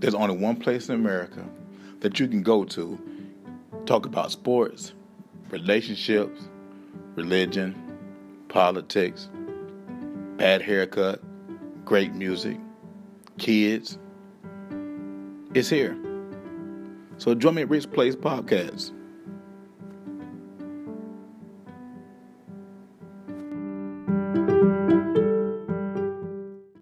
there's only one place in America that you can go to talk about sports, relationships, religion, politics, bad haircut, great music, kids. It's here. So join me at Rich Place Podcast.